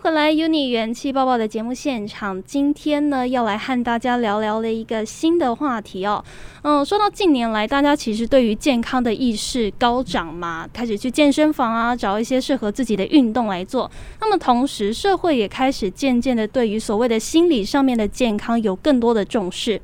回来，UNI 元气爆爆的节目现场。今天呢，要来和大家聊聊的一个新的话题哦。嗯，说到近年来，大家其实对于健康的意识高涨嘛，开始去健身房啊，找一些适合自己的运动来做。那么同时，社会也开始渐渐的对于所谓的心理上面的健康有更多的重视。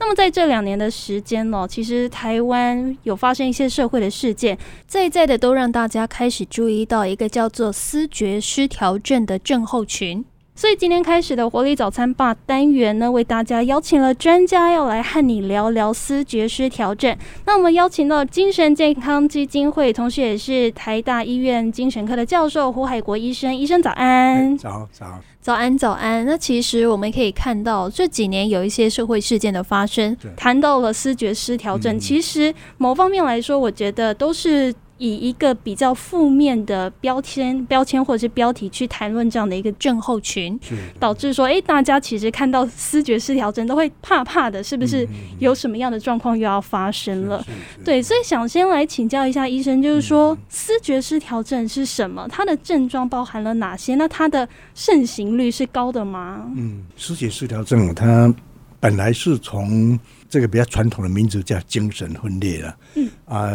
那么在这两年的时间呢，其实台湾有发生一些社会的事件，在在的都让大家开始注意到一个叫做思觉失调症的症候群。所以今天开始的活力早餐吧单元呢，为大家邀请了专家要来和你聊聊思觉失调整。那我们邀请到精神健康基金会，同时也是台大医院精神科的教授胡海国医生。医生早安，早早早安早安。那其实我们可以看到这几年有一些社会事件的发生，谈到了思觉失调症。其实某方面来说，我觉得都是。以一个比较负面的标签、标签或者是标题去谈论这样的一个症候群，导致说，哎，大家其实看到思觉失调症都会怕怕的，是不是有什么样的状况又要发生了？对，所以想先来请教一下医生，就是说思觉失调症是什么？它的症状包含了哪些？那它的盛行率是高的吗？嗯，思觉失调症它本来是从这个比较传统的名字叫精神分裂了，嗯啊。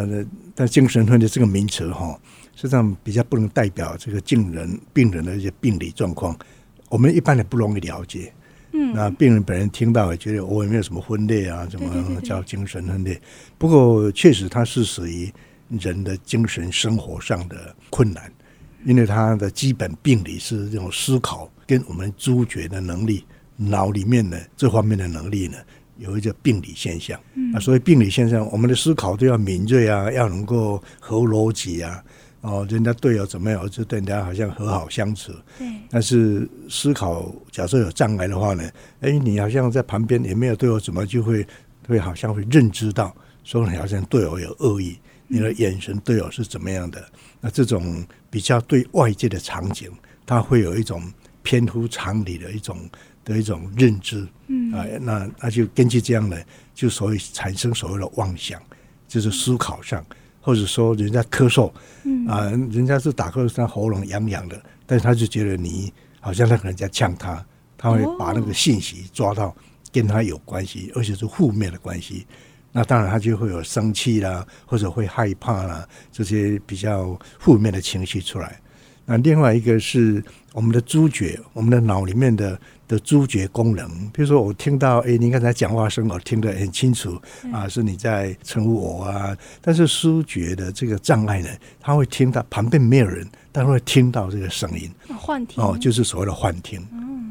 但精神分裂这个名词哈，实际上比较不能代表这个病人病人的一些病理状况，我们一般也不容易了解。嗯，那病人本人听到也觉得我也没有什么分裂啊，怎么叫精神分裂？不过确实它是属于人的精神生活上的困难，因为他的基本病理是这种思考跟我们知觉的能力，脑里面的这方面的能力呢。有一个病理现象啊，所以病理现象，我们的思考都要敏锐啊，要能够合逻辑啊。哦，人家队友怎么样，就对人家好像和好相处。对。但是思考假设有障碍的话呢，哎，你好像在旁边也没有对我怎么，就会会好像会认知到，说你好像对我有恶意，你的眼神对我是怎么样的？那这种比较对外界的场景，它会有一种偏乎常理的一种。的一种认知，嗯。啊，那那就根据这样的，就所谓产生所谓的妄想，就是思考上，或者说人家咳嗽，嗯。啊，人家是打嗝，他喉咙痒痒的，但是他就觉得你好像那个人家呛他，他会把那个信息抓到跟他有关系，而且是负面的关系，那当然他就会有生气啦，或者会害怕啦，这些比较负面的情绪出来。那另外一个是我们的知觉，我们的脑里面的。的知觉功能，比如说我听到，哎，你刚才讲话声，我听得很清楚啊，是你在称呼我啊。但是知觉的这个障碍呢，他会听到旁边没有人，但会听到这个声音，幻听。哦，就是所谓的幻听，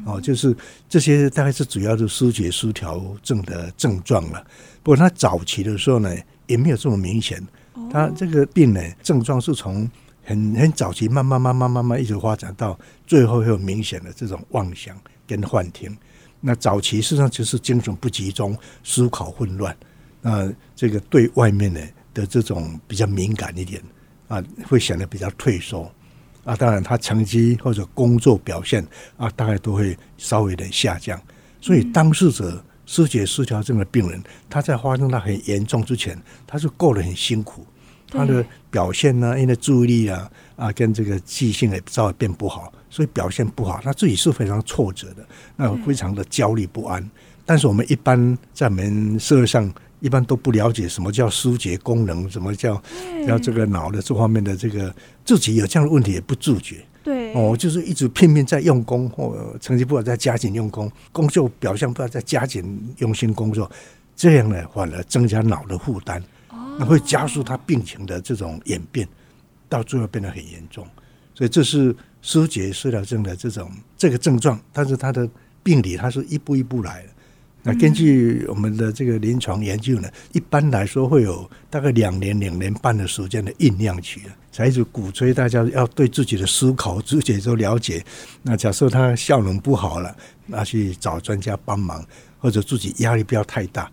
哦，就是这些大概是主要的知觉失调症的症状了。不过他早期的时候呢，也没有这么明显，他这个病呢，症状是从很很早期慢慢慢慢慢慢一直发展到最后会有明显的这种妄想。跟幻听，那早期实际上就是精神不集中、思考混乱，那这个对外面的的这种比较敏感一点啊，会显得比较退缩啊。当然，他成绩或者工作表现啊，大概都会稍微的下降。所以，当事者失觉失调症的病人，他在发生到很严重之前，他是过得很辛苦。他的表现呢，因为注意力啊啊，跟这个记性也稍微变不好，所以表现不好，他自己是非常挫折的，那非常的焦虑不安。但是我们一般在我们社会上，一般都不了解什么叫疏解功能，什么叫要这个脑的这方面的这个自己有这样的问题也不自觉。对哦，就是一直拼命在用功，或成绩不好再加紧用功，工作表现不好再加紧用心工作，这样呢反而增加脑的负担。那会加速他病情的这种演变，到最后变得很严重，所以这是疏解失调症的这种这个症状，但是他的病理它是一步一步来的。那根据我们的这个临床研究呢，一般来说会有大概两年两年半的时间的酝酿期才是鼓吹大家要对自己的思考、自己都了解。那假设他效能不好了，那去找专家帮忙，或者自己压力不要太大。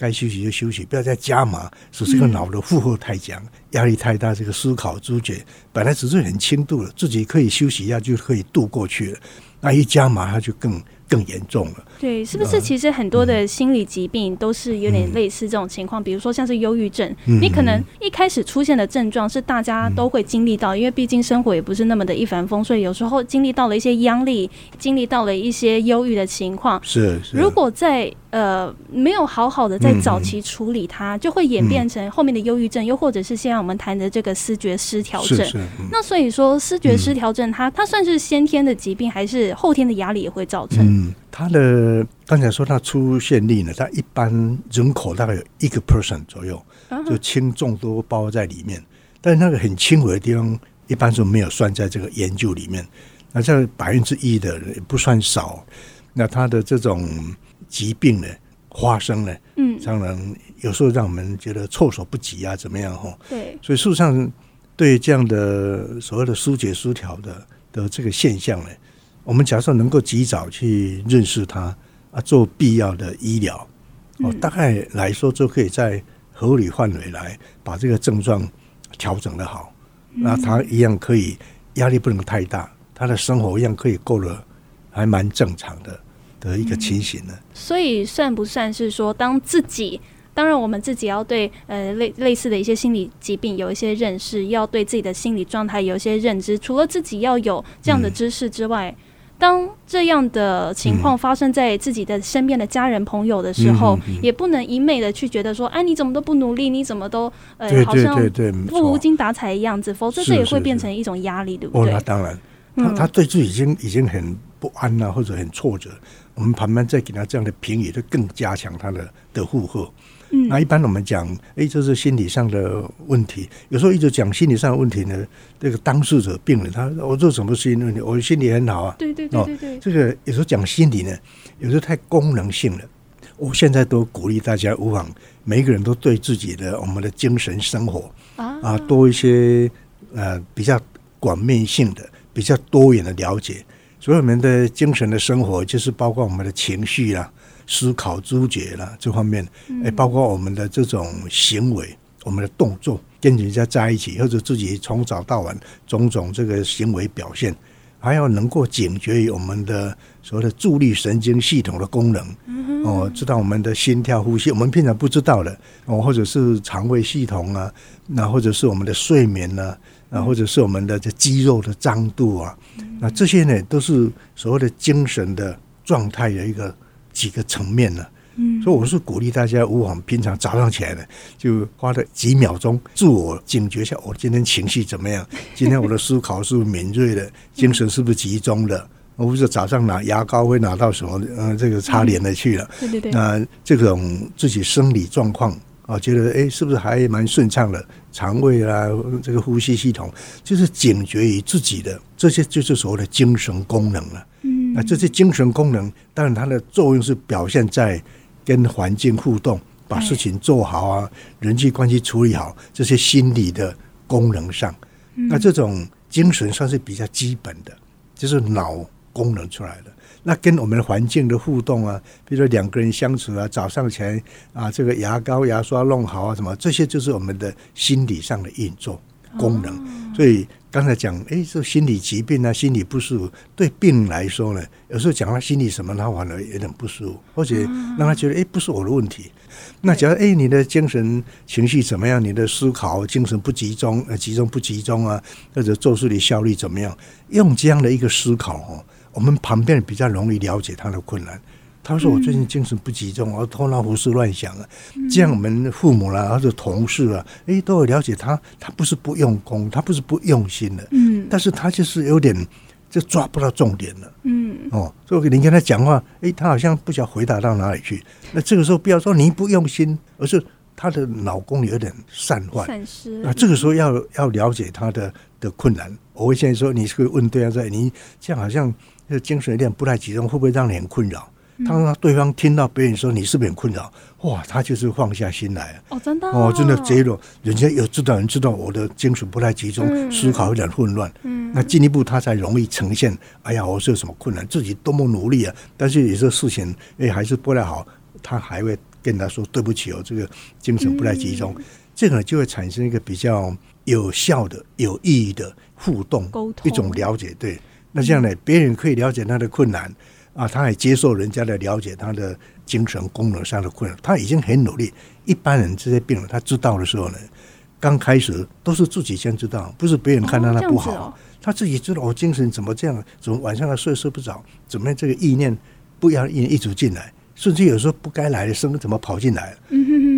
该休息就休息，不要再加码，使这个脑的负荷太强，压力太大。这个思考、知觉本来只是很轻度的，自己可以休息一下就可以度过去了。那一加码，它就更更严重了。对，是不是其实很多的心理疾病都是有点类似这种情况？比如说像是忧郁症，你可能一开始出现的症状是大家都会经历到，因为毕竟生活也不是那么的一帆风顺，有时候经历到了一些压力，经历到了一些忧郁的情况。是，如果在呃没有好好的在早期处理它，就会演变成后面的忧郁症，又或者是现在我们谈的这个思觉失调症。那所以说，思觉失调症它它算是先天的疾病，还是后天的压力也会造成？嗯，它的刚才说它出现率呢，它一般人口大概有一个 percent 左右，就轻重都包在里面。但是那个很轻微的地方，一般是没有算在这个研究里面。那这百分之一的也不算少。那它的这种。疾病呢发生呢，嗯，当然有时候让我们觉得措手不及啊，怎么样哈？对，所以事实上，对这样的所谓的疏解失调的的这个现象呢，我们假设能够及早去认识它啊，做必要的医疗，哦，大概来说就可以在合理范围来把这个症状调整的好，那他一样可以压力不能太大，他的生活一样可以过得还蛮正常的。的一个情形呢，所以算不算是说，当自己当然我们自己要对呃类类似的一些心理疾病有一些认识，要对自己的心理状态有一些认知。除了自己要有这样的知识之外，当这样的情况发生在自己的身边的家人朋友的时候，也不能一昧的去觉得说，哎，你怎么都不努力，你怎么都呃好像不无精打采的样子，否则这也会变成一种压力，对不对？那当然，他他对自己已经已经很不安啊，或者很挫折。我们旁边再给他这样的评语，就更加强他的的负荷。嗯，那一般我们讲，哎，这是心理上的问题。有时候一直讲心理上的问题呢，这个当事者病人，他我做什么心理问题？我心理很好啊。对对对对对。这个有时候讲心理呢，有时候太功能性了。我现在都鼓励大家，无妨每一个人都对自己的我们的精神生活啊，多一些呃比较广面性的、比较多元的了解。所以我们的精神的生活，就是包括我们的情绪啦、思考、知觉啦这方面，哎，包括我们的这种行为、我们的动作，跟人家在一起，或者自己从早到晚种种这个行为表现，还要能够警觉于我们的所谓的助力神经系统的功能，哦，知道我们的心跳、呼吸，我们平常不知道的，哦，或者是肠胃系统啊，那或者是我们的睡眠呢。啊，或者是我们的这肌肉的张度啊，那这些呢，都是所谓的精神的状态的一个几个层面呢。嗯，所以我是鼓励大家，无妨平常早上起来呢，就花了几秒钟自我警觉一下，我今天情绪怎么样？今天我的思考是不是敏锐的？精神是不是集中的？我不是早上拿牙膏会拿到什么？嗯，这个擦脸的去了。对对对。那这种自己生理状况。啊，觉得哎，是不是还蛮顺畅的？肠胃啊，这个呼吸系统，就是警觉于自己的这些，就是所谓的精神功能了。嗯，那这些精神功能，当然它的作用是表现在跟环境互动、把事情做好啊，人际关系处理好这些心理的功能上。那这种精神算是比较基本的，就是脑功能出来的。那跟我们的环境的互动啊，比如说两个人相处啊，早上起来啊，这个牙膏牙刷弄好啊，什么这些就是我们的心理上的运作功能。所以刚才讲，哎，这心理疾病啊，心理不舒服，对病人来说呢，有时候讲他心理什么，他反而有点不舒服，或者让他觉得，哎，不是我的问题。那假如哎，你的精神情绪怎么样？你的思考精神不集中，呃，集中不集中啊？或者做事的效率怎么样？用这样的一个思考哦。我们旁边比较容易了解他的困难。他说：“我最近精神不集中，我头脑胡思乱想啊。”这样我们父母啦，或者同事啊，哎，都有了解他。他不是不用功，他不是不用心的。嗯，但是他就是有点就抓不到重点了。嗯，哦，所以你跟他讲话，哎，他好像不晓回答到哪里去。那这个时候不要说你不用心，而是他的脑功有点散乱。散失。那这个时候要要了解他的的困难。我会现在说，你是会问对方在你这样好像。这精神有点不太集中，会不会让你很困扰？他说对方听到别人说你是不是很困扰？哇，他就是放下心来了。哦，真的哦，真的揭露，人家有知道人知道我的精神不太集中，思考有点混乱。嗯，那进一步他才容易呈现。哎呀，我是有什么困难？自己多么努力啊！但是有些事情哎还是不太好，他还会跟他说对不起哦，这个精神不太集中。这个就会产生一个比较有效的、有意义的互动，沟通一种了解，对。那这样呢，别人可以了解他的困难，啊，他也接受人家的了解，他的精神功能上的困扰，他已经很努力。一般人这些病人，他知道的时候呢，刚开始都是自己先知道，不是别人看到他不好，他自己知道我精神怎么这样，怎么晚上要睡睡不着，怎么这个意念不要意念一直进来，甚至有时候不该来的声怎么跑进来了，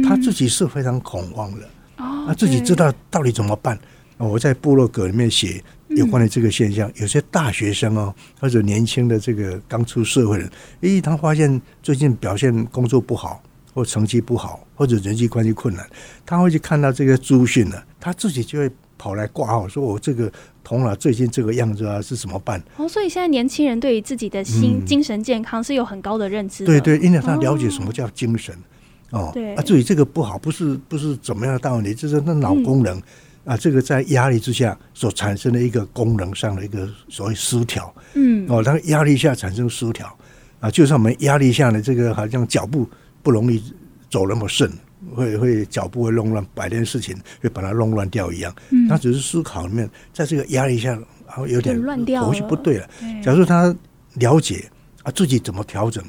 他自己是非常恐慌的。他，自己知道到底怎么办？我在部落格里面写有关的这个现象，有些大学生哦，或者年轻的这个刚出社会的，诶，他发现最近表现工作不好，或成绩不好，或者人际关系困难，他会去看到这个资讯呢，他自己就会跑来挂号，说我这个头脑最近这个样子啊，是怎么办？哦，所以现在年轻人对于自己的心精神健康是有很高的认知，对对，因为他了解什么叫精神。哦，对。啊，至于这个不好，不是不是怎么样的大问题，就是那脑功能啊，这个在压力之下所产生的一个功能上的一个所谓失调，嗯，哦，当压力下产生失调啊，就算我们压力下的这个好像脚步不容易走那么顺，会会脚步会弄乱，百件事情会把它弄乱掉一样，嗯，他只是思考里面，在这个压力下，然后有点乱掉，头绪不对了。假如他了解啊自己怎么调整，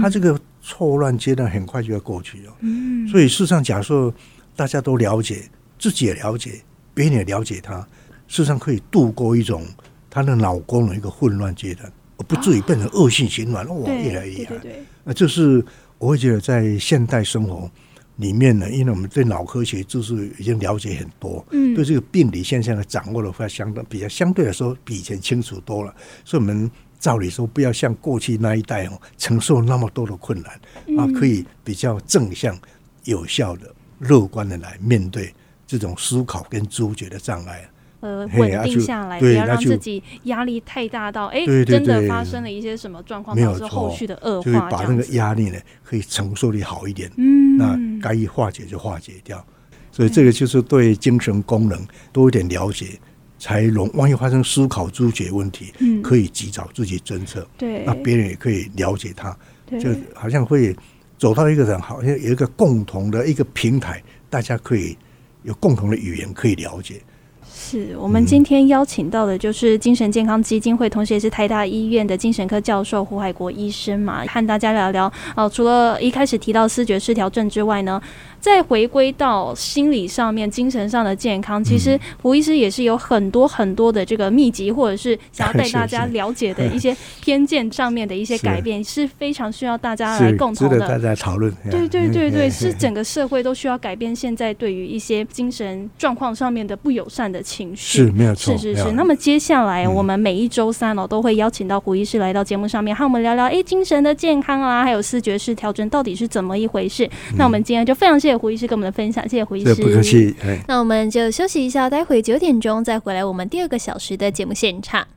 他这个。错乱阶段很快就要过去了，嗯，所以事实上，假设大家都了解，自己也了解，别人也了解他，事实上可以度过一种他的脑功能一个混乱阶段，而不至于变成恶性循环，哇，越来越厉害。那这是我会觉得在现代生活里面呢，因为我们对脑科学就是已经了解很多，嗯，对这个病理现象的掌握的话，相当比较相对来说比以前清楚多了，所以我们。照理说，不要像过去那一代哦，承受那么多的困难啊，可以比较正向、有效的、乐观的来面对这种思考跟知觉的障碍。呃，稳定下来，不要让自己压力太大到哎，真的发生了一些什么状况，导致后续的恶化，把那个压力呢，可以承受力好一点。嗯，那该化解就化解掉。所以这个就是对精神功能多一点了解。才容，万一发生思考、知觉问题，嗯，可以及早自己侦测，对，那别人也可以了解他，就好像会走到一个人，好像有一个共同的一个平台，大家可以有共同的语言可以了解。是我们今天邀请到的，就是精神健康基金会，同时也是台大医院的精神科教授胡海国医生嘛，和大家聊聊哦。除了一开始提到视觉失调症之外呢？再回归到心理上面、精神上的健康，其实胡医师也是有很多很多的这个秘籍，或者是想要带大家了解的一些偏见上面的一些 改变，是非常需要大家来共同的大家讨论。对对对对，是整个社会都需要改变。现在对于一些精神状况上面的不友善的情绪，是没有错。是是是。那么接下来我们每一周三哦，都会邀请到胡医师来到节目上面，和我们聊聊哎精神的健康啊，还有视觉失调整到底是怎么一回事。那我们今天就非常谢谢。胡医师跟我们的分享，谢谢胡医师。不客气。那我们就休息一下，待会九点钟再回来我们第二个小时的节目现场。